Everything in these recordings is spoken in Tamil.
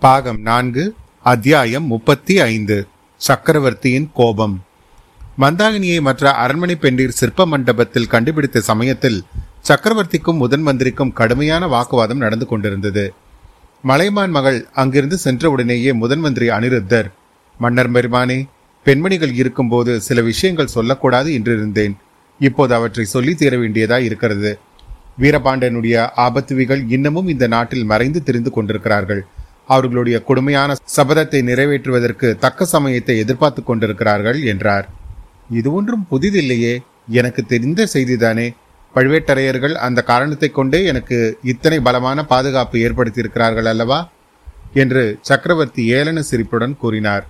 பாகம் நான்கு அத்தியாயம் முப்பத்தி ஐந்து. சக்கரவர்த்தியின் கோபம். மந்தாகினியை மற்ற அரண்மனை பெண்டிர் சிற்ப மண்டபத்தில் கண்டுபிடித்த சமயத்தில் சக்கரவர்த்திக்கும் முதன் மந்திரிக்கும் கடுமையான வாக்குவாதம் நடந்து கொண்டிருந்தது. மலைமான் மகள் அங்கிருந்து சென்றவுடனேயே முதன் மந்திரி அனிருத்தர் மன்னர் பெருமானே பெண்மணிகள் இருக்கும்போது சில விஷயங்கள் சொல்லக்கூடாது என்றிருந்தேன். இப்போது அவற்றை சொல்லி தீர வேண்டியதாய் இருக்கிறது. வீரபாண்டனுடைய ஆபத்துவிகள் இன்னமும் இந்த நாட்டில் மறைந்து திரிந்து கொண்டிருக்கிறார்கள். அவர்களுடைய கொடுமையான சபதத்தை நிறைவேற்றுவதற்கு தக்க சமயத்தை எதிர்பார்த்து கொண்டிருக்கிறார்கள் என்றார். இது ஒன்றும் புதிதில்லையே. எனக்கு தெரிந்த செய்திதானே. பழுவேட்டரையர்கள் அந்த காரணத்தை கொண்டே எனக்கு இத்தனை பலமான பாதுகாப்பு ஏற்படுத்தியிருக்கிறார்கள் அல்லவா? என்று சக்கரவர்த்தி ஏளன சிரிப்புடன் கூறினார்.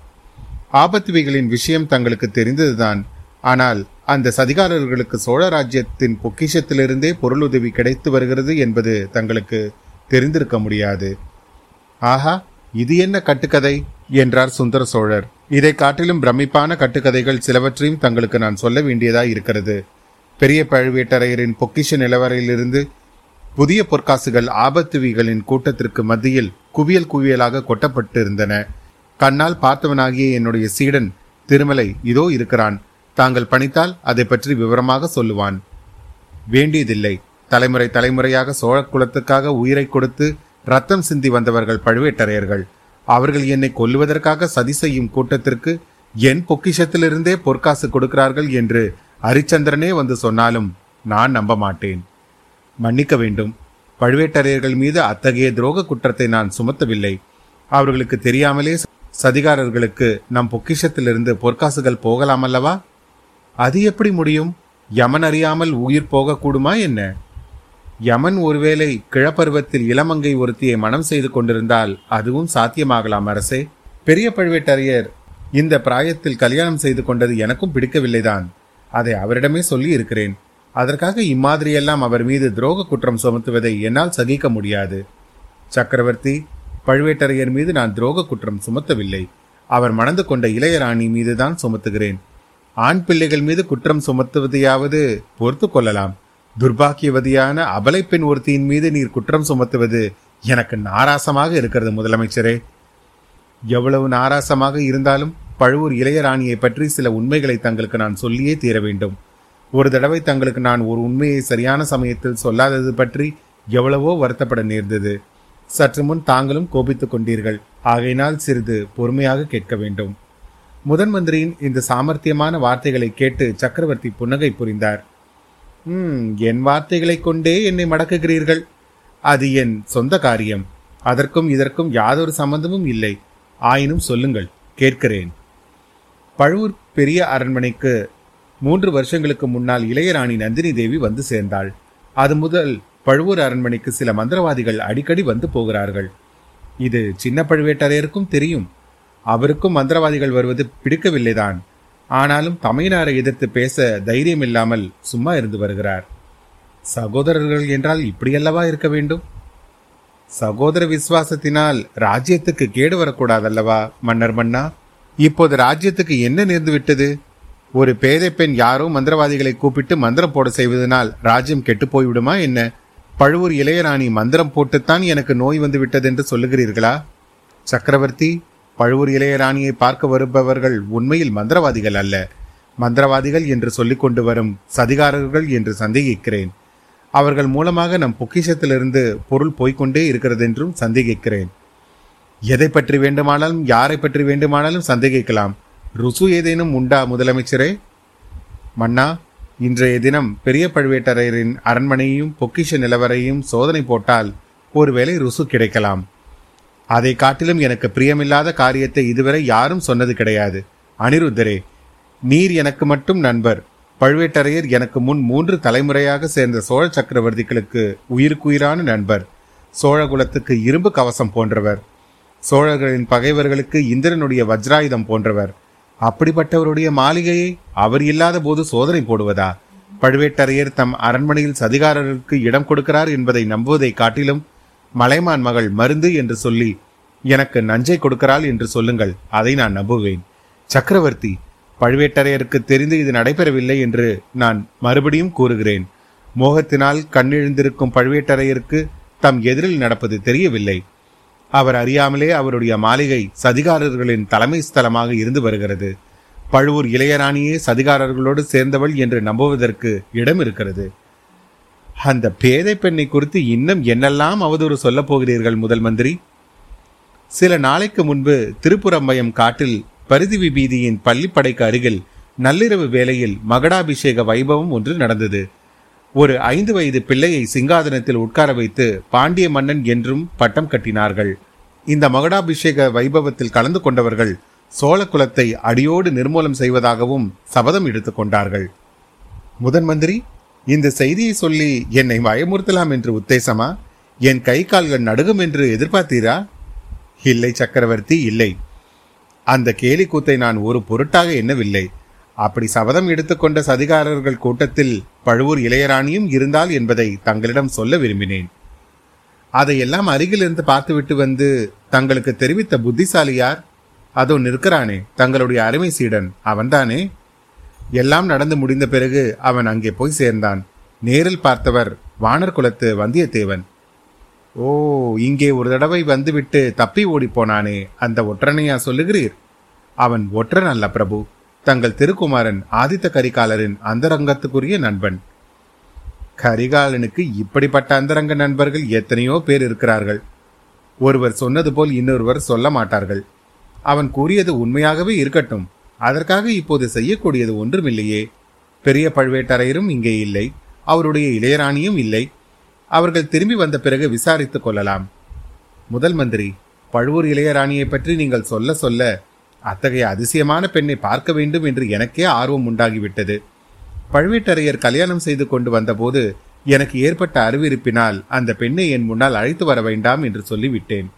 ஆபத்துவிகளின் விஷயம் தங்களுக்கு தெரிந்ததுதான். ஆனால் அந்த சதிகாரர்களுக்கு சோழ ராஜ்யத்தின் பொக்கிஷத்திலிருந்தே பொருளுதவி கிடைத்து வருகிறது என்பது தங்களுக்கு தெரிந்திருக்க முடியாது. ஆஹா இது என்ன கட்டுக்கதை? என்றார் சுந்தர சோழர். இதை காட்டிலும் பிரமிப்பான கட்டுக்கதைகள் சிலவற்றையும் தங்களுக்கு நான் சொல்ல வேண்டியதாய் இருக்கிறது. பெரிய பழுவேட்டரையரின் பொக்கிஷ நிலவரையிலிருந்து புதிய பொற்காசுகள் ஆபத்துவிகளின் கூட்டத்திற்கு மத்தியில் குவியல் குவியலாக கொட்டப்பட்டிருந்தன. கண்ணால் பார்த்தவனாகிய என்னுடைய சீடன் திருமலை இதோ இருக்கிறான். தாங்கள் பணித்தால் அதை பற்றி விவரமாக சொல்லுவான். வேண்டியதில்லை. தலைமுறை தலைமுறையாக சோழ குலத்துக்காக உயிரை கொடுத்து ரத்தம் சிந்தி வந்தவர்கள் பழுவேட்டரையர்கள். அவர்கள் என்னை கொல்லுவதற்காக சதி செய்யும் கூட்டத்திற்கு என் பொக்கிஷத்திலிருந்தே பொற்காசு கொடுக்கிறார்கள் என்று ஹரிச்சந்திரனே வந்து சொன்னாலும் நான் நம்ப மாட்டேன். மன்னிக்க வேண்டும். பழுவேட்டரையர்கள் மீது அத்தகைய துரோக குற்றத்தை நான் சுமத்தவில்லை. அவர்களுக்கு தெரியாமலே சதிகாரர்களுக்கு நம் பொக்கிஷத்திலிருந்து பொற்காசுகள் போகலாமல்லவா அது எப்படி முடியும்? யமன் அறியாமல் உயிர் போகக்கூடுமா என்ன? யமன் ஒருவேளை கிழப்பருவத்தில் இளமங்கை ஒருத்தியை மனம் செய்து கொண்டிருந்தால் அதுவும் சாத்தியமாகலாம் அரசே. பெரிய பழுவேட்டரையர் இந்த பிராயத்தில் கல்யாணம் செய்து கொண்டது எனக்கும் பிடிக்கவில்லைதான். அதை அவரிடமே சொல்லி இருக்கிறேன் அதற்காக இம்மாதிரியெல்லாம் அவர் மீது துரோக குற்றம் சுமத்துவதை என்னால் சகிக்க முடியாது. சக்கரவர்த்தி பழுவேட்டரையர் மீது நான் துரோக குற்றம் சுமத்தவில்லை. அவர் மணந்து கொண்ட இளையராணி மீதுதான் சுமத்துகிறேன். ஆண் பிள்ளைகள் மீது குற்றம் சுமத்துவதையாவது பொறுத்து கொள்ளலாம். துர்பாக்கியவதியான அபலை பெண் ஒருத்தியின் மீது நீர் குற்றம் சுமத்துவது எனக்கு நாராசமாக இருக்கிறது முதலமைச்சரே. எவ்வளவு நாராசமாக இருந்தாலும் பழுவூர் இளையராணியை பற்றி சில உண்மைகளை தங்களுக்கு நான் சொல்லியே தீர வேண்டும். ஒரு தடவை தங்களுக்கு நான் ஒரு உண்மையை சரியான சமயத்தில் சொல்லாதது பற்றி எவ்வளவோ வருத்தப்பட நேர்ந்தது. சற்று முன் தாங்களும் கோபித்துக் கொண்டீர்கள். ஆகையினால் சிறிது பொறுமையாக கேட்க வேண்டும். முதன் மந்திரியின் இந்த சாமர்த்தியமான வார்த்தைகளை கேட்டு சக்கரவர்த்தி புன்னகை புரிந்தார். ம் என் வார்த்தைகளைக் கொண்டே என்னை மடக்குகிறீர்கள். அது என் சொந்த காரியம். அதற்கும் இதற்கும் யாதொரு சம்பந்தமும் இல்லை. ஆயினும் சொல்லுங்கள் கேட்கிறேன். பழுவூர் பெரிய அரண்மனைக்கு மூன்று வருஷங்களுக்கு முன்னால் இளையராணி நந்தினி தேவி வந்து சேர்ந்தாள். அது முதல் பழுவூர் அரண்மனைக்கு சில மந்திரவாதிகள் அடிக்கடி வந்து போகிறார்கள். இது சின்ன பழுவேட்டரையருக்கும் தெரியும். அவருக்கும் மந்திரவாதிகள் வருவது பிடிக்கவில்லைதான். ஆனாலும் தமையனாரை எதிர்த்து பேச தைரியம் இல்லாமல் சும்மா இருந்து வருகிறார். சகோதரர்கள் என்றால் இப்படியல்லவா இருக்க வேண்டும்? சகோதர விசுவாசத்தினால் ராஜ்யத்துக்கு கேடு வரக்கூடாதல்லவா மன்னர் மன்னா? இப்போது ராஜ்யத்துக்கு என்ன நேர்ந்து விட்டது? ஒரு பேதை பெண் யாரோ மந்திரவாதிகளை கூப்பிட்டு மந்திரம் போட செய்வதனால் ராஜ்யம் கெட்டு போய்விடுமா என்ன? பழுவூர் இளையராணி மந்திரம் போட்டுத்தான் எனக்கு நோய் வந்து விட்டது என்று சொல்லுகிறீர்களா? சக்கரவர்த்தி பழுவூர் இளையராணியை பார்க்க வருபவர்கள் உண்மையில் மந்திரவாதிகள் அல்ல. மந்திரவாதிகள் என்று சொல்லிக் கொண்டு வரும் சதிகாரர்கள் என்று சந்தேகிக்கிறேன். அவர்கள் மூலமாக நம் பொக்கிஷத்திலிருந்து பொருள் போய்கொண்டே இருக்கிறது என்றும் சந்தேகிக்கிறேன். எதை பற்றி வேண்டுமானாலும் யாரை பற்றி வேண்டுமானாலும் சந்தேகிக்கலாம். ருசு ஏதேனும் உண்டா முதலமைச்சரே? மன்னா இன்றைய தினம் பெரிய பழுவேட்டரையரின் அரண்மனையையும் பொக்கிஷ நிலவரையும் சோதனை போட்டால் ஒருவேளை ருசு கிடைக்கலாம். அதை காட்டிலும் எனக்கு பிரியமில்லாத காரியத்தை இதுவரை யாரும் சொன்னது கிடையாது. அனிருத்தரே நீர் எனக்கு மட்டும் நண்பர். பழுவேட்டரையர் எனக்கு முன் மூன்று தலைமுறையாக சேர்ந்த சோழ சக்கரவர்த்திகளுக்கு உயிருக்குயிரான நண்பர். சோழகுலத்துக்கு இரும்பு கவசம் போன்றவர். சோழர்களின் பகைவர்களுக்கு இந்திரனுடைய வஜ்ராயுதம் போன்றவர். அப்படிப்பட்டவருடைய மாளிகையை அவர் இல்லாத போது சோதனை போடுவதா? பழுவேட்டரையர் தம் அரண்மனையில் சதிகாரர்களுக்கு இடம் கொடுக்கிறார் என்பதை நம்புவதை காட்டிலும் மலைமான் மகள் மருந்து என்று சொல்லி எனக்கு நஞ்சை கொடுக்கிறாள் என்று சொல்லுங்கள். அதை நான் நம்புவேன். சக்கரவர்த்தி பழுவேட்டரையருக்கு தெரிந்து இது நடைபெறவில்லை என்று நான் மறுபடியும் கூறுகிறேன். மோகத்தினால் கண்ணெழுந்திருக்கும் பழுவேட்டரையருக்கு தம் எதிரில் நடப்பது தெரியவில்லை. அவர் அறியாமலே அவருடைய மாளிகை சதிகாரர்களின் தலைமை ஸ்தலமாக இருந்து வருகிறது. பழுவூர் இளையராணியே சதிகாரர்களோடு சேர்ந்தவள் என்று நம்புவதற்கு இடம் இருக்கிறது. அந்த பேதை பெண்ணை குறித்து இன்னும் என்னெல்லாம் அவதூறு சொல்லப் போகிறீர்கள் முதல் மந்திரி? சில நாளைக்கு முன்பு திருப்புறம்பயம் காட்டில் பரிதிவி வீதியின் பள்ளிப்படைக்கு அருகில் நள்ளிரவு வேளையில் மகடாபிஷேக வைபவம் ஒன்று நடந்தது. ஒரு ஐந்து வயது பிள்ளையை சிங்காதனத்தில் உட்கார வைத்து பாண்டிய மன்னன் என்றும் பட்டம் கட்டினார்கள். இந்த மகடாபிஷேக வைபவத்தில் கலந்து கொண்டவர்கள் சோழ குலத்தை அடியோடு நிர்மூலம் செய்வதாகவும் சபதம் எடுத்துக் கொண்டார்கள். முதன் மந்திரி இந்த செய்தியை சொல்லி என்னை பயமுறுத்தலாம் என்று உத்தேசமா? என் கை கால்கள் நடுகும் என்று எதிர்பார்த்தீரா? இல்லை சக்கரவர்த்தி இல்லை. அந்த கேலிக்கூத்தை நான் ஒரு பொருட்டாக எண்ணவில்லை. அப்படி சபதம் எடுத்துக்கொண்ட சதிகாரர்கள் கூட்டத்தில் பழுவூர் இளையராணியும் இருந்தால் என்பதை தங்களிடம் சொல்ல விரும்பினேன். அதையெல்லாம் அருகிலிருந்து பார்த்துவிட்டு வந்து தங்களுக்கு தெரிவித்த புத்திசாலி யார்? அதோ நிற்கிறானே தங்களுடைய அருமை சீடன். அவன்தானே? எல்லாம் நடந்து முடிந்த பிறகு அவன் அங்கே போய் சேர்ந்தான். நேரில் பார்த்தவர் வானர் குலத்து வந்தியத்தேவன். ஓ இங்கே ஒரு தடவை வந்துவிட்டு தப்பி ஓடிப்போனானே போனானே அந்த ஒற்றனையா சொல்லுகிறீர்? அவன் ஒற்றன் அல்ல பிரபு. தங்கள் திருக்குமாரன் ஆதித்த கரிகாலரின் அந்தரங்கத்துக்குரிய நண்பன். கரிகாலனுக்கு இப்படிப்பட்ட அந்தரங்க நண்பர்கள் எத்தனையோ பேர் இருக்கிறார்கள். ஒருவர் சொன்னது போல் இன்னொருவர் சொல்ல மாட்டார்கள். அவன் கூறியது உண்மையாகவே இருக்கட்டும். அதற்காக இப்போது செய்யக்கூடியது ஒன்றுமில்லையே. பெரிய பழுவேட்டரையரும் இங்கே இல்லை. அவருடைய இளையராணியும் இல்லை. அவர்கள் திரும்பி வந்த பிறகு விசாரித்துக் கொள்ளலாம். முதல் மந்திரி பழுவூர் இளையராணியை பற்றி நீங்கள் சொல்ல சொல்ல அத்தகைய அதிசயமான பெண்ணை பார்க்க வேண்டும் என்று எனக்கே ஆர்வம் உண்டாகிவிட்டது. பழுவேட்டரையர் கல்யாணம் செய்து கொண்டு வந்தபோது எனக்கு ஏற்பட்ட அறிவிருப்பினால் அந்த பெண்ணை என் முன்னால் அழைத்து வர வேண்டாம் என்று சொல்லிவிட்டேன்.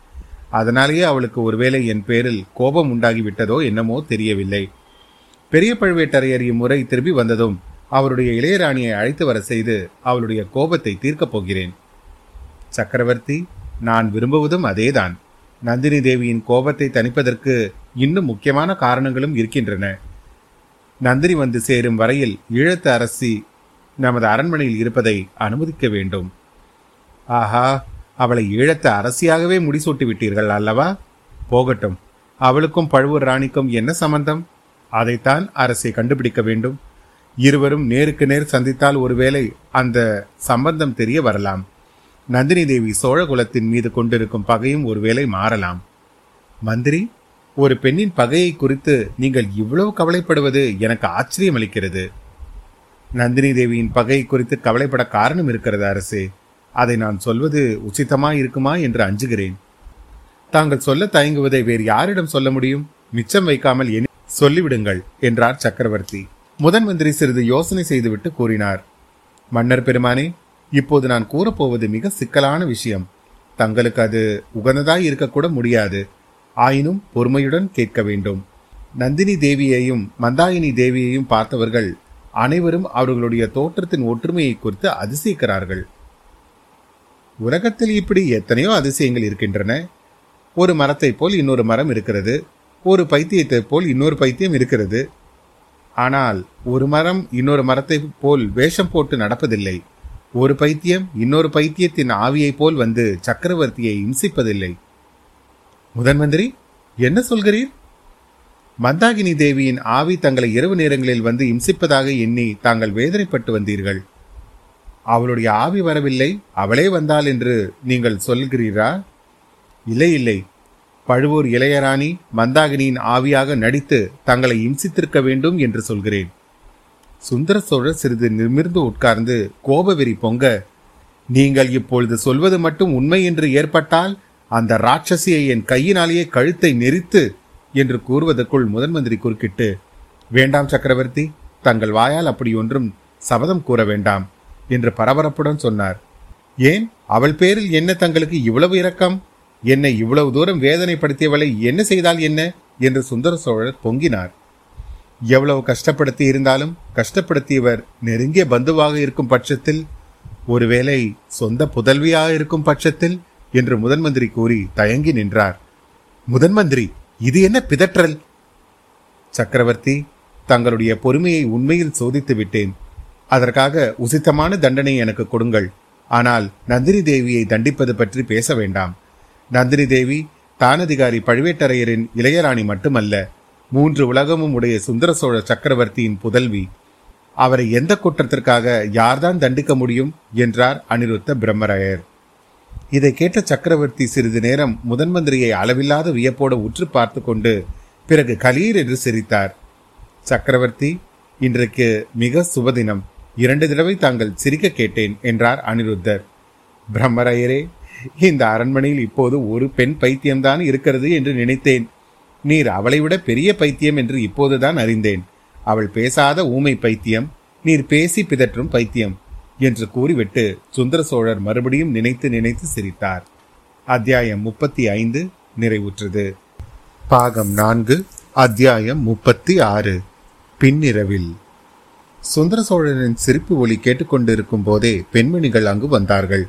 அதனாலேயே அவளுக்கு ஒருவேளை என் பேரில் கோபம் உண்டாகிவிட்டதோ என்னமோ தெரியவில்லை. பெரிய பழுவேட்டரையர் இம்முறை திரும்பி வந்ததும் அவருடைய இளையராணியை அழைத்து வர செய்து அவளுடைய கோபத்தை தீர்க்கப் போகிறேன். சக்கரவர்த்தி நான் விரும்புவதும் அதேதான். நந்தினி தேவியின் கோபத்தை தணிப்பதற்கு இன்னும் முக்கியமான காரணங்களும் இருக்கின்றன. நந்தினி வந்து சேரும் வரையில் ஈழத்து அரசி நமது அரண்மனையில் இருப்பதை அனுமதிக்க வேண்டும். ஆஹா அவளை ஈழத்து அரசியாகவே முடிசூட்டி விட்டீர்கள் அல்லவா? போகட்டும் அவளுக்கும் பழுவூர் ராணிக்கும் என்ன சம்பந்தம்? அதைத்தான் அரசை கண்டுபிடிக்க வேண்டும். இருவரும் நேருக்கு நேர் சந்தித்தால் ஒருவேளை அந்த சம்பந்தம் தெரிய வரலாம். நந்தினி தேவி சோழ குலத்தின் மீது கொண்டிருக்கும் பகையும் ஒருவேளை மாறலாம். மந்திரி ஒரு பெண்ணின் பகையை குறித்து நீங்கள் இவ்வளவு கவலைப்படுவது எனக்கு ஆச்சரியம் அளிக்கிறது நந்தினி தேவியின் பகை குறித்து கவலைப்பட காரணம் இருக்கிறது அரசே. அதை நான் சொல்வது உச்சிதமா இருக்குமா என்று அஞ்சுகிறேன். தாங்கள் சொல்ல தயங்குவதை வேறு யாரிடம் சொல்ல முடியும்? மிச்சம் வைக்காமல் என் சொல்லிவிடுங்கள் என்றார் சக்கரவர்த்தி. முதன் மந்திரி சிறிது யோசனை செய்துவிட்டு கூறினார் மன்னர் பெருமானே இப்போது நான் கூறப்போவது மிக சிக்கலான விஷயம். தங்களுக்கு அது உகந்ததாய் இருக்கக்கூட முடியாது. ஆயினும் பொறுமையுடன் கேட்க வேண்டும். நந்தினி தேவியையும் மந்தாயினி தேவியையும் பார்த்தவர்கள் அனைவரும் அவர்களுடைய தோற்றத்தின் ஒற்றுமையை குறித்து அதிசயிக்கிறார்கள். உலகத்தில் இப்படி எத்தனையோ அதிசயங்கள் இருக்கின்றன. ஒரு மரத்தை போல் இன்னொரு மரம் இருக்கிறது. ஒரு பைத்தியத்தை போல் இன்னொரு பைத்தியம் இருக்கிறது. ஆனால் ஒரு மரம் இன்னொரு மரத்தை போல் வேஷம் போட்டு நடப்பதில்லை. ஒரு பைத்தியம் இன்னொரு பைத்தியத்தின் ஆவியைப் போல் வந்து சக்கரவர்த்தியை இம்சிப்பதில்லை. முதன்மந்திரி என்ன சொல்கிறீர்? மந்தாகினி தேவியின் ஆவி தங்களை இரவு நேரங்களில் வந்து இம்சிப்பதாக எண்ணி தாங்கள் வேதனைப்பட்டு வந்தீர்கள். அவளுடைய ஆவி வரவில்லை அவளே வந்தாள் என்று நீங்கள் சொல்கிறீரா? இல்லை இல்லை. பழுவூர் இளையராணி மந்தாகினியின் ஆவியாக நடித்து தங்களை இம்சித்திருக்க வேண்டும் என்று சொல்கிறேன். சுந்தர சோழர் சிறிது நிமிர்ந்து உட்கார்ந்து கோபவெறி பொங்க நீங்கள் இப்பொழுது சொல்வது மட்டும் உண்மை என்று ஏற்பட்டால் அந்த ராட்சசியை என் கையினாலேயே கழுத்தை நெரித்து என்று கூறுவதற்குள் முதன் மந்திரி குறுக்கிட்டு வேண்டாம் சக்கரவர்த்தி தங்கள் வாயால் அப்படி ஒன்றும் சபதம் கூற வேண்டாம் என்று பரபரப்புடன் சொன்னார். ஏன்? அவள் பேரில் என்ன தங்களுக்கு இவ்வளவு இரக்கம்? என்னை இவ்வளவு தூரம் வேதனைப்படுத்தியவளை என்ன செய்தால் என்ன? என்று சுந்தர சோழர் பொங்கினார். எவ்வளவு கஷ்டப்படுத்தி இருந்தாலும் கஷ்டப்படுத்தியவர் நெருங்கிய பந்துவாக இருக்கும் பட்சத்தில் ஒருவேளை சொந்த புதல்வியாக இருக்கும் பட்சத்தில் என்று முதன் மந்திரி கூறி தயங்கி நின்றார். முதன் மந்திரி இது என்ன பிதற்றல்? சக்கரவர்த்தி தங்களுடைய பொறுமையை உண்மையில் சோதித்து விட்டேன். அதற்காக உசித்தமான தண்டனை எனக்கு கொடுங்கள். ஆனால் நந்தினி தேவியை தண்டிப்பது பற்றி பேச வேண்டாம். நந்தினி தேவி தானதிகாரி பழுவேட்டரையரின் இளையராணி மட்டுமல்ல மூன்று உலகமும் உடைய சுந்தர சோழ சக்கரவர்த்தியின் புதல்வி. அவரை எந்த குற்றத்திற்காக யார்தான் தண்டிக்க முடியும்? என்றார் அனிருத்த பிரம்மராயர். இதை கேட்ட சக்கரவர்த்தி சிறிது நேரம் முதன் மந்திரியை அளவில்லாத வியப்போடு உற்று பார்த்து கொண்டு பிறகு கலீர் என்று சிரித்தார். சக்கரவர்த்தி இன்றைக்கு மிக சுபதினம். இரண்டு தடவை தாங்கள் சிரிக்க கேட்டேன் என்றார் அனிருத்தர். பிரம்மராயரே இந்த அரண்மனையில் இப்போது ஒரு பெண் பைத்தியம்தான் இருக்கிறது என்று நினைத்தேன். நீர் அவளை விட பெரிய பைத்தியம் என்று இப்போதுதான் அறிந்தேன். அவள் பேசாத ஊமை பைத்தியம் நீர் பேசி பிதற்றும் பைத்தியம் என்று கூறிவிட்டு சுந்தர சோழர் மறுபடியும் நினைத்து நினைத்து சிரித்தார். அத்தியாயம் முப்பத்தி ஐந்து நிறைவுற்றது. பாகம் நான்கு அத்தியாயம் முப்பத்தி ஆறு பின்னிரவில். சுந்தர சோழரின் சிரிப்பு ஒளி கேட்டுக்கொண்டிருக்கும் போதே பெண்மணிகள் அங்கு வந்தார்கள்.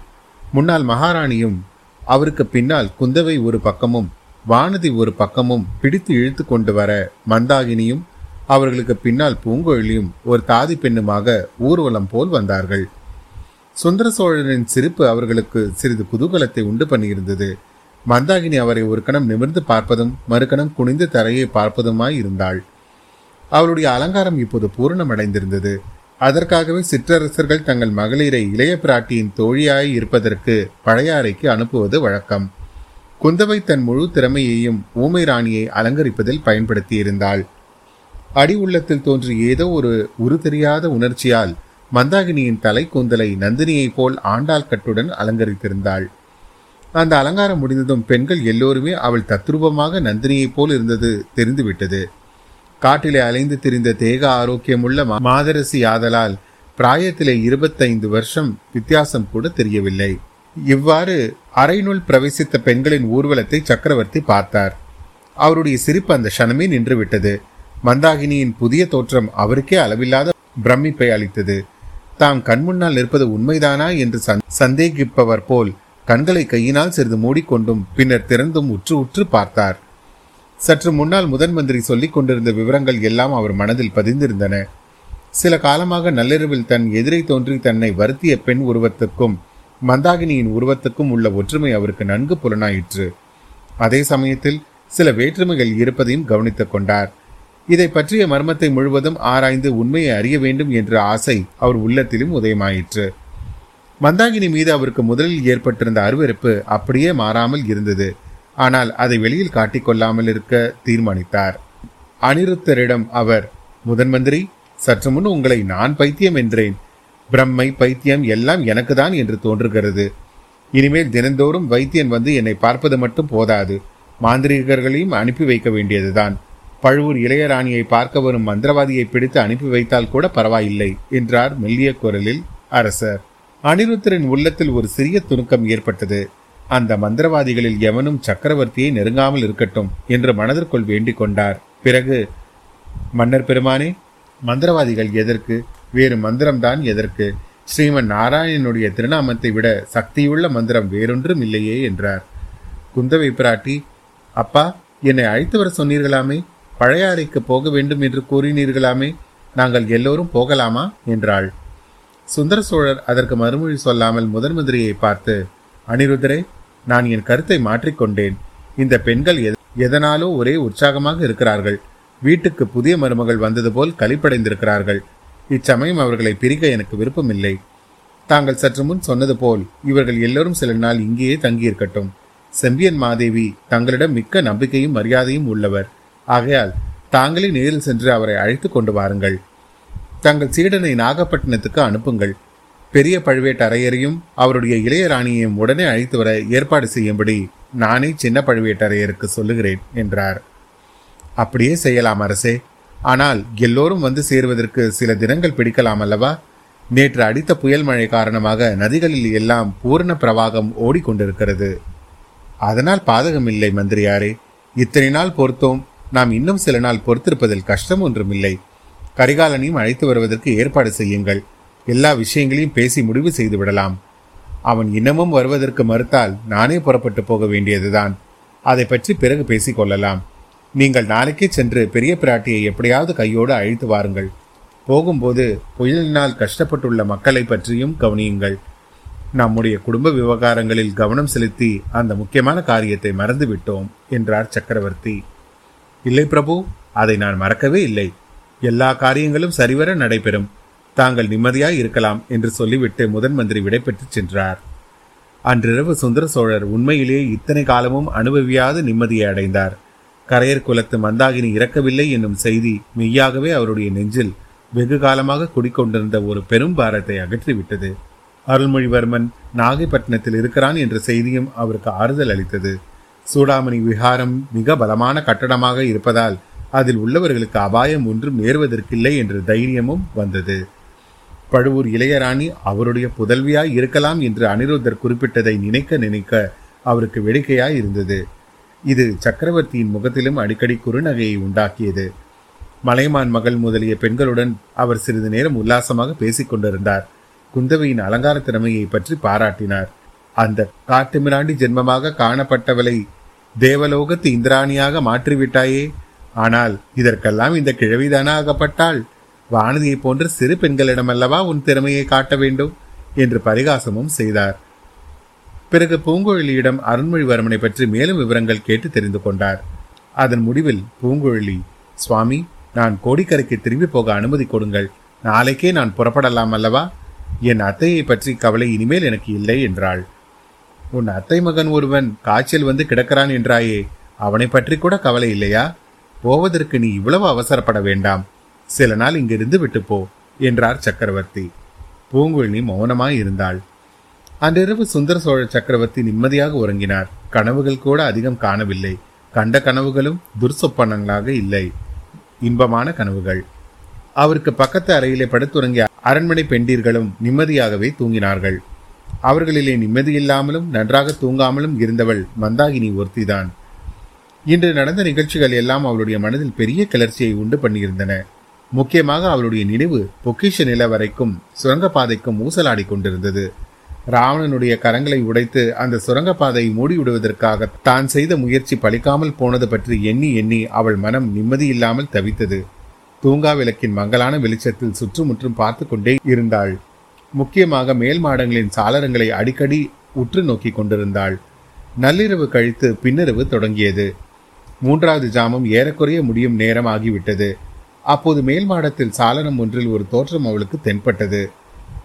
முன்னால் மகாராணியும் அவருக்கு பின்னால் குந்தவை ஒரு பக்கமும் வானதி ஒரு பக்கமும் பிடித்து இழுத்து கொண்டு வர மந்தாகினியும் அவர்களுக்கு பின்னால் பூங்கொழியும் ஒரு தாதி பெண்ணுமாக ஊர்வலம் போல் வந்தார்கள். சுந்தர சோழரின் சிரிப்பு அவர்களுக்கு சிறிது குதூகலத்தை உண்டு பண்ணியிருந்தது. மந்தாகினி அவரை ஒரு கணம் நிமிர்ந்து பார்ப்பதும் மறுகணம் குனிந்து தரையை பார்ப்பதுமாய் இருந்தாள். அவளுடைய அலங்காரம் இப்போது பூரணமடைந்திருந்தது. அதற்காகவே சிற்றரசர்கள் தங்கள் மகளிரை இளைய பிராட்டியின் தோழியாய் இருப்பதற்கு பழையாறைக்கு அனுப்புவது வழக்கம். குந்தவை தன் முழு திறமையையும் ஊமை ராணியை அலங்கரிப்பதில் பயன்படுத்தியிருந்தாள். அடி உள்ளத்தில் தோன்றிய ஏதோ ஒரு உரு தெரியாத உணர்ச்சியால் மந்தாகினியின் தலை கூந்தலை நந்தினியைப் போல் ஆண்டாள் கட்டுடன் அலங்கரித்திருந்தாள். அந்த அலங்காரம் முடிந்ததும் பெண்கள் எல்லோருமே அவள் தத்ரூபமாக நந்தினியைப் போல் இருந்தது தெரிந்துவிட்டது. காட்டிலே அலைந்து திரிந்த தேக ஆரோக்கியமுள்ள மாதரசி ஆதலால் பிராயத்திலே இருபத்தைந்து வருஷம் வித்தியாசம் கூட தெரியவில்லை. இவ்வாறு அரைநூல் பிரவேசித்த பெண்களின் ஊர்வலத்தை சக்கரவர்த்தி பார்த்தார். அவருடைய சிரிப்பு அந்த க்ஷணமே நின்றுவிட்டது. மந்தாகினியின் புதிய தோற்றம் அவருக்கே அளவில்லாத பிரமிப்பை அளித்தது. தாம் கண்முன்னால் நிற்பது உண்மைதானா என்று சந்தேகிப்பவர் போல் கண்களை கையினால் சிறிது மூடிக்கொண்டும் பின்னர் திறந்தும் உற்று உற்று பார்த்தார். சற்று முன்னால் முதன் மந்திரி சொல்லிக் கொண்டிருந்த விவரங்கள் எல்லாம் அவர் மனதில் பதிந்திருந்தன. சில காலமாக நள்ளிரவில் தன் எதிரை தோன்றி தன்னை வருத்திய பெண் உருவத்துக்கும் மந்தாகினியின் உருவத்துக்கும் உள்ள ஒற்றுமை அவருக்கு நன்கு புலனாயிற்று. அதே சமயத்தில் சில வேற்றுமைகள் இருப்பதையும் கவனித்துக் கொண்டார். இதை பற்றிய மர்மத்தை முழுவதும் ஆராய்ந்து உண்மையை அறிய வேண்டும் என்ற ஆசை அவர் உள்ளத்திலும் உதயமாயிற்று. மந்தாகினி மீது அவருக்கு முதலில் ஏற்பட்டிருந்த அருவறுப்பு அப்படியே மாறாமல் இருந்தது. ஆனால் அதை வெளியில் காட்டிக்கொள்ளாமல் இருக்க தீர்மானித்தார். அனிருத்தரிடம் அவர் முதன் மந்திரி சற்று முன் உங்களை நான் பைத்தியம் என்றேன். பிரம்மை பைத்தியம் எல்லாம் எனக்கு தான் என்று தோன்றுகிறது. இனிமேல் தினந்தோறும் வைத்தியன் வந்து என்னை பார்ப்பது மட்டும் போதாது. மாந்திரிகர்களையும் அனுப்பி வைக்க வேண்டியதுதான். பழுவூர் இளையராணியை பார்க்க வரும் மந்திரவாதியை பிடித்து அனுப்பி வைத்தால் கூட பரவாயில்லை என்றார் மெல்லிய குரலில் அரசர். அனிருத்தரின் உள்ளத்தில் ஒரு சிறிய துணுக்கம் ஏற்பட்டது. அந்த மந்திரவாதிகளில் எவனும் சக்கரவர்த்தியை நெருங்காமல் இருக்கட்டும் என்று மனதிற்குள் வேண்டிக் கொண்டார். பிறகு மன்னர் பெருமானே மந்திரவாதிகள் எதற்கு? வேறு மந்திரம்தான் எதற்கு? ஸ்ரீமன் நாராயணனுடைய திருநாமத்தை விட சக்தியுள்ள மந்திரம் வேறொன்றும் இல்லையே என்றார். குந்தவை பிராட்டி அப்பா என்னை அழைத்து வர சொன்னீர்களாமே? பழையாறைக்கு போக வேண்டும் என்று கூறினீர்களாமே? நாங்கள் எல்லோரும் போகலாமா? என்றாள். சுந்தர சோழர் அதற்கு மறுமொழி சொல்லாமல் முதன் மந்திரியை பார்த்து அனிருத்தரே நான் என் கருத்தை மாற்றிக்கொண்டேன். இந்த பெண்கள் எதனாலோ ஒரே உற்சாகமாக இருக்கிறார்கள். வீட்டுக்கு புதிய மருமகள் வந்தது போல் கழிப்படைந்திருக்கிறார்கள் இச்சமயம் அவர்களை பிரிக்க எனக்கு விருப்பமில்லை. தாங்கள் சற்று முன் சொன்னது போல் இவர்கள் எல்லோரும் சில நாள் இங்கேயே தங்கியிருக்கட்டும். செம்பியன் மாதேவி தங்களிடம் மிக்க நம்பிக்கையும் மரியாதையும் உள்ளவர். ஆகையால் தாங்களே நேரில் சென்று அவரை அழைத்து கொண்டு வாருங்கள். தங்கள் சீடனை நாகப்பட்டினத்துக்கு அனுப்புங்கள். பெரிய பழுவேட்டரையரையும் அவருடைய இளையராணியையும் உடனே அழைத்து வர ஏற்பாடு செய்யும்படி நானே சின்ன பழுவேட்டரையருக்கு சொல்லுகிறேன் என்றார். அப்படியே செய்யலாம் அரசே. ஆனால் எல்லோரும் வந்து சேருவதற்கு சில தினங்கள் பிடிக்கலாம் அல்லவா? நேற்று அடித்த புயல் மழை காரணமாக நதிகளில் எல்லாம் பூரண பிரவாகம் ஓடிக்கொண்டிருக்கிறது. அதனால் பாதகமில்லை மந்திரியாரே. இத்தனை நாள் பொறுத்தோம். நாம் இன்னும் சில நாள் பொறுத்திருப்பதில் கஷ்டம் ஒன்றுமில்லை. கரிகாலனையும் அழைத்து வருவதற்கு ஏற்பாடு செய்யுங்கள். எல்லா விஷயங்களையும் பேசி முடிவு செய்து விடலாம். அவன் இன்னமும் வருவதற்கு மறுத்தால் நானே புறப்பட்டு போக வேண்டியதுதான். அதை பற்றி பிறகு பேசிக்கொள்ளலாம் நீங்கள் நாளைக்கே சென்று பெரிய பிராட்டியை எப்படியாவது கையோடு அழைத்து வாருங்கள். போகும்போது புயலினால் கஷ்டப்பட்டுள்ள மக்களை பற்றியும் கவனியுங்கள். நம்முடைய குடும்ப விவகாரங்களில் கவனம் செலுத்தி அந்த முக்கியமான காரியத்தை மறந்துவிட்டோம் என்றார் சக்கரவர்த்தி. இல்லை பிரபு அதை நான் மறக்கவே இல்லை. எல்லா காரியங்களும் சரிவர நடைபெறும். தாங்கள் நிம்மதியாய் இருக்கலாம் என்று சொல்லிவிட்டு முதன் மந்திரி விடைபெற்று சென்றார். அன்றிரவு சுந்தர சோழர் உண்மையிலேயே இத்தனை காலமும் அனுபவியாத நிம்மதியை அடைந்தார். கரையர் குலத்து மந்தாகினி இறக்கவில்லை என்னும் செய்தி மெய்யாகவே அவருடைய நெஞ்சில் வெகு காலமாக குடிக்கொண்டிருந்த ஒரு பெரும் பாரத்தை அகற்றிவிட்டது. அருள்மொழிவர்மன் நாகைப்பட்டினத்தில் இருக்கிறான் என்ற செய்தியும் அவருக்கு ஆறுதல் அளித்தது. சூடாமணி விஹாரம் மிக பலமான கட்டடமாக இருப்பதால் அதில் உள்ளவர்களுக்கு அபாயம் ஒன்றும் நேர்வதற்கில்லை என்ற தைரியமும் வந்தது. பழுவூர் இளையராணி அவருடைய புதல்வியாய் இருக்கலாம் என்று அனிருத்தர் குறிப்பிட்டதை நினைக்க நினைக்க அவருக்கு வேடிக்கையாய் இருந்தது. இது சக்கரவர்த்தியின் முகத்திலும் அடிக்கடி குறுநகையை உண்டாக்கியது. மலைமான் மகள் முதலிய பெண்களுடன் அவர் சிறிது நேரம் உல்லாசமாக பேசிக் கொண்டிருந்தார். குந்தவையின் அலங்கார திறமையை பற்றி பாராட்டினார். அந்த காட்டுமிராண்டி ஜென்மமாக காணப்பட்டவளை தேவலோகத்து இந்திராணியாக மாற்றிவிட்டாயே. ஆனால் இதற்கெல்லாம் இந்த கிழவிதானா ஆகப்பட்டால் வானதியை போன்ற சிறு பெண்களிடமல்லவா உன் திறமையை காட்ட வேண்டும்? என்று பரிகாசமும் செய்தார். பிறகு பூங்குழலியிடம் அருண்மொழிவர்மனை பற்றி மேலும் விவரங்கள் கேட்டு தெரிந்து கொண்டார். அதன் முடிவில் பூங்குழலி சுவாமி நான் கோடிக்கரைக்கு திரும்பி போக அனுமதி கொடுங்கள். நாளைக்கே நான் புறப்படலாம் அல்லவா? என் அத்தையை பற்றி கவலை இனிமேல் எனக்கு இல்லை என்றாள். உன் அத்தை மகன் ஒருவன் காய்ச்சல் வந்து கிடக்கிறான் என்றாயே அவனை பற்றி கூட கவலை இல்லையா? போவதற்கு நீ இவ்வளவு அவசரப்பட வேண்டாம். சில நாள் இங்கிருந்து விட்டு போ என்றார் சக்கரவர்த்தி. பூங்குழலி மௌனமாய் இருந்தாள். அன்றிரவு சுந்தர சோழ சக்கரவர்த்தி நிம்மதியாக உறங்கினார். கனவுகள் கூட அதிகம் காணவில்லை. கண்ட கனவுகளும் துர்சொப்பனங்களாக இல்லை. இன்பமான கனவுகள். அவருக்கு பக்கத்து அறையிலே படுத்துறங்கிய அரண்மனை பெண்டீர்களும் நிம்மதியாகவே தூங்கினார்கள். அவர்களிலே நிம்மதியில்லாமலும் நன்றாக தூங்காமலும் இருந்தவள் மந்தாகினி ஒருத்திதான். இன்று நடந்த நிகழ்ச்சிகள் எல்லாம் அவளுடைய மனதில் பெரிய கிளர்ச்சியை உண்டு பண்ணியிருந்தன. முக்கியமாக அவளுடைய நினைவு பொக்கிஷ நில வரைக்கும் சுரங்கப்பாதைக்கும் ஊசலாடி கொண்டிருந்தது. ராவணனுடைய கரங்களை உடைத்து அந்த சுரங்கப்பாதையை மூடிவிடுவதற்காக தான் செய்த முயற்சி பலிக்காமல் போனது பற்றி எண்ணி எண்ணி அவள் மனம் நிம்மதியில்லாமல் தவித்தது. தூங்கா விளக்கின் மங்களான வெளிச்சத்தில் சுற்றுமுற்றும் பார்த்து கொண்டே இருந்தாள். முக்கியமாக மேல் மாடங்களின் சாளரங்களை அடிக்கடி உற்று நோக்கி கொண்டிருந்தாள். நள்ளிரவு கழித்து பின்னிரவு தொடங்கியது. மூன்றாவது ஜாமம் ஏறக்குறைய முடியும் நேரம் ஆகிவிட்டது. அப்போது மேல் மாடத்தில் சாளரம் ஒன்றில் ஒரு தோற்றம் அவளுக்கு தென்பட்டது.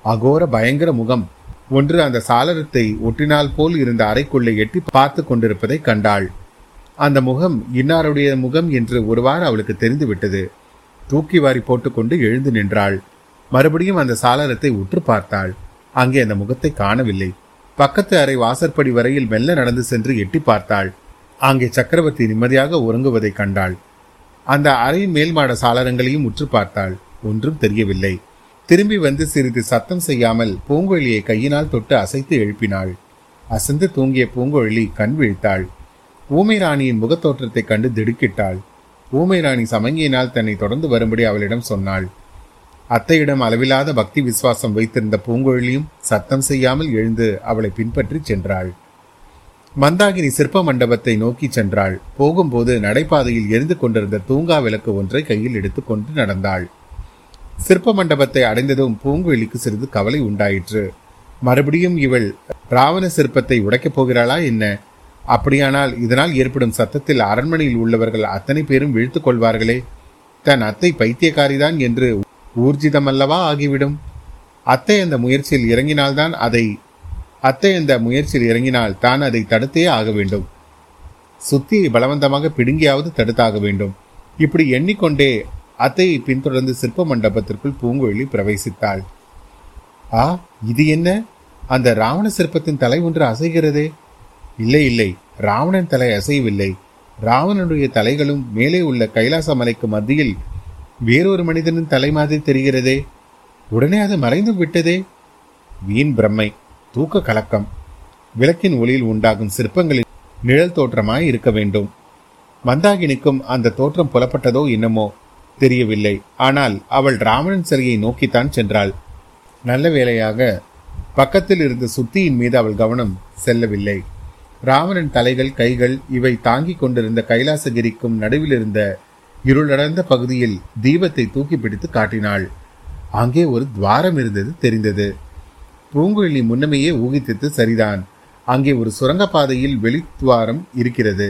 அகோர பயங்கர முகம். ஒன்று அந்த சாளரத்தை ஒட்டினால் போல் இருந்த அறைக்குள்ளே எட்டி பார்த்து கொண்டிருப்பதை கண்டாள். அந்த முகம் இன்னாருடைய முகம் என்று ஒருவாறு அவளுக்கு தெரிந்துவிட்டது. தூக்கி வாரி போட்டுக்கொண்டு எழுந்து நின்றாள். மறுபடியும் அந்த சாளரத்தை உற்று பார்த்தாள். அங்கே அந்த முகத்தை காணவில்லை. பக்கத்து அறை வாசற்படி வரையில் மெல்ல நடந்து சென்று எட்டி பார்த்தாள். அங்கே சக்கரவர்த்தி நிம்மதியாக உறங்குவதை கண்டாள். அந்த அறையின் மேல் மாட சாளரங்களையும் உற்று பார்த்தாள். ஒன்றும் தெரியவில்லை. திரும்பி வந்து சிறிது சத்தம் செய்யாமல் பூங்கொழியை கையினால் தொட்டு அசைத்து எழுப்பினாள். அசந்து தூங்கிய பூங்கொழி கண் விழித்தாள். ஊமை ராணியின் முகத்தோற்றத்தை கண்டு திடுக்கிட்டாள். ஊமை ராணி சமங்கியினால் தன்னை தொடர்ந்து வரும்படி அவளிடம் சொன்னாள். அத்தையிடம் அளவில்லாத பக்தி விசுவாசம் வைத்திருந்த பூங்கொழியும் சத்தம் செய்யாமல் எழுந்து அவளை பின்பற்றி சென்றாள். மந்தாகினி சிற்ப மண்டபத்தை நோக்கி சென்றாள். போகும்போது நடைபாதையில் எரிந்து கொண்டிருந்த தூங்கா விளக்கு ஒன்றை கையில் எடுத்துக்கொண்டு நடந்தாள். சிற்ப மண்டபத்தை அடைந்ததும் பூங்குழிக்கு சிறிது கவலை உண்டாயிற்று. மறுபடியும் இவள் ராவண சிற்பத்தை உடைக்கப் போகிறாளா என்ன? அப்படியானால் இதனால் ஏற்படும் சத்தத்தில் அரண்மனையில் உள்ளவர்கள் அத்தனை பேரும் வீழ்த்துக் கொள்வார்களே. தன் அத்தை பைத்தியக்காரிதான் என்று ஊர்ஜிதமல்லவா ஆகிவிடும். அத்தை அந்த முயற்சியில் இறங்கினால்தான் அதை அத்தை அந்த முயற்சியில் இறங்கினால் தான் அதை தடுத்தே ஆக வேண்டும். சுத்தியை பலவந்தமாக பிடுங்கியாவது தடுத்தாக வேண்டும். இப்படி எண்ணிக்கொண்டே அத்தையை பின்தொடர்ந்து சிற்ப மண்டபத்திற்குள் பூங்குழலி பிரவேசித்தாள். ஆ இது என்ன? அந்த ராவண சிற்பத்தின் தலை ஒன்று அசைகிறதே. இல்லை இல்லை. ராவணன் தலை அசையவில்லை. ராவணனுடைய தலைகளும் மேலே உள்ள கைலாச மலைக்கு மத்தியில் வேறொரு மனிதனின் தலை மாதிரி தெரிகிறதே. உடனே அது மறைந்து விட்டதே. வீண் பிரம்மை. தூக்க கலக்கம் விளக்கின் ஒளியில் உண்டாகும் சிற்பங்களின் நிழல் தோற்றமாய் இருக்க வேண்டும். மந்தாகினிக்கும் அந்த தோற்றம் புலப்பட்டதோ என்னமோ தெரியவில்லை. ஆனால் அவள் ராவணன் சிலையை நோக்கித்தான் சென்றாள். நல்ல வேளையாக பக்கத்தில் இருந்த சுத்தியின் மீது அவள் கவனம் செல்லவில்லை. ராவணன் தலைகள் கைகள் இவை தாங்கிக் கொண்டிருந்த கைலாசகிரிக்கும் நடுவில் இருந்த இருளடர்ந்த பகுதியில் தீபத்தை தூக்கி பிடித்து காட்டினாள். அங்கே ஒரு துவாரம் இருந்தது தெரிந்தது. பூங்குழலி முன்னமேயே ஊகித்தது சரிதான். அங்கே ஒரு சுரங்கப்பாதையில் வெளித்துவாரம் இருக்கிறது.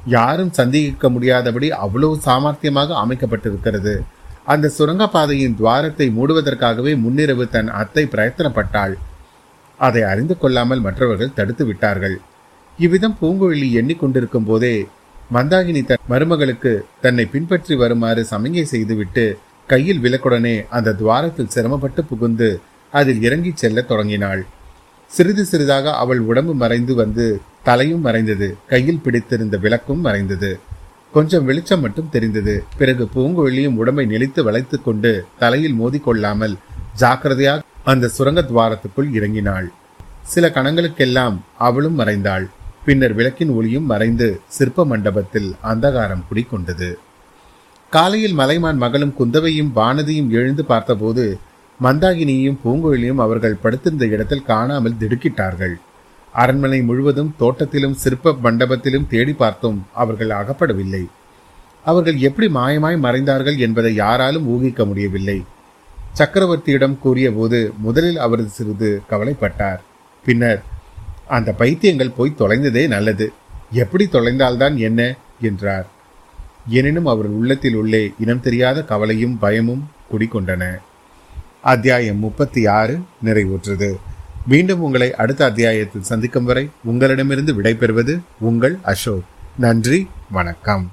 யாரும் சந்தேகிக்க முடியாதபடி அவ்வளவு சாமர்த்தியமாக அமைக்கப்பட்டிருக்கிறது. அந்த சுரங்கப்பாதையின் துவாரத்தை மூடுவதற்காகவே முன்னிரவு தன் அத்தை பிரயத்தனப்பட்டாள். அதை அறிந்து கொள்ளாமல் மற்றவர்கள் தடுத்து விட்டார்கள். இவ்விதம் பூங்குழலி எண்ணிக்கொண்டிருக்கும் போதே மந்தாகினி தன் மருமகளுக்கு தன்னை பின்பற்றி வருமாறு சமிகை செய்துவிட்டு கையில் விலக்குடனே அந்த துவாரத்தில் சிரமப்பட்டு புகுந்து அதில் இறங்கிச் செல்லத் தொடங்கினாள். சிறிது சிறிதாக அவள் உடம்பு மறைந்து வந்து தலையும் மறைந்தது கையில் பிடித்திருந்த விளக்கும் மறைந்தது. கொஞ்சம் வெளிச்சம் மட்டும் தெரிந்தது. பிறகு பூங்குழலியும் உடம்பை நெளித்து வளைத்துக் கொண்டு தலையில் மோதிக்கொள்ளாமல் ஜாக்கிரதையாக அந்த சுரங்க துவாரத்துக்குள் இறங்கினாள். சில கணங்களுக்கெல்லாம் அவளும் மறைந்தாள். பின்னர் விளக்கின் ஒளியும் மறைந்து சிற்ப மண்டபத்தில் அந்தகாரம் குடிக்கொண்டது காலையில் மலைமான் மகளும் குந்தவையும் வானதியும் எழுந்து பார்த்தபோது மந்தாகினியும் பூங்குழலியும் அவர்கள் படுத்திருந்த இடத்தில் காணாமல் திடுக்கிட்டார்கள். அரண்மனை முழுவதும் தோட்டத்திலும் சிற்ப மண்டபத்திலும் தேடி பார்த்தும் அவர்கள் அகப்படவில்லை. அவர்கள் எப்படி மாயமாய் மறைந்தார்கள் என்பதை யாராலும் ஊகிக்க முடியவில்லை. சக்கரவர்த்தியிடம் கூறியபோது முதலில் அவர் சிறிது கவலைப்பட்டார். பின்னர் அந்த பைத்தியங்கள் போய் தொலைந்ததே நல்லது. எப்படி தொலைந்தால்தான் என்ன? என்றார். எனினும் அவர் உள்ளத்தில் உள்ளே இனம் தெரியாத கவலையும் பயமும் குடிக்கொண்டன அத்தியாயம் முப்பத்தி ஆறு நிறைவுற்றது. மீண்டும் உங்களை அடுத்த அத்தியாயத்தில் சந்திக்கும் வரை உங்களிடமிருந்து விடைபெறுவது உங்கள் அசோக். நன்றி வணக்கம்.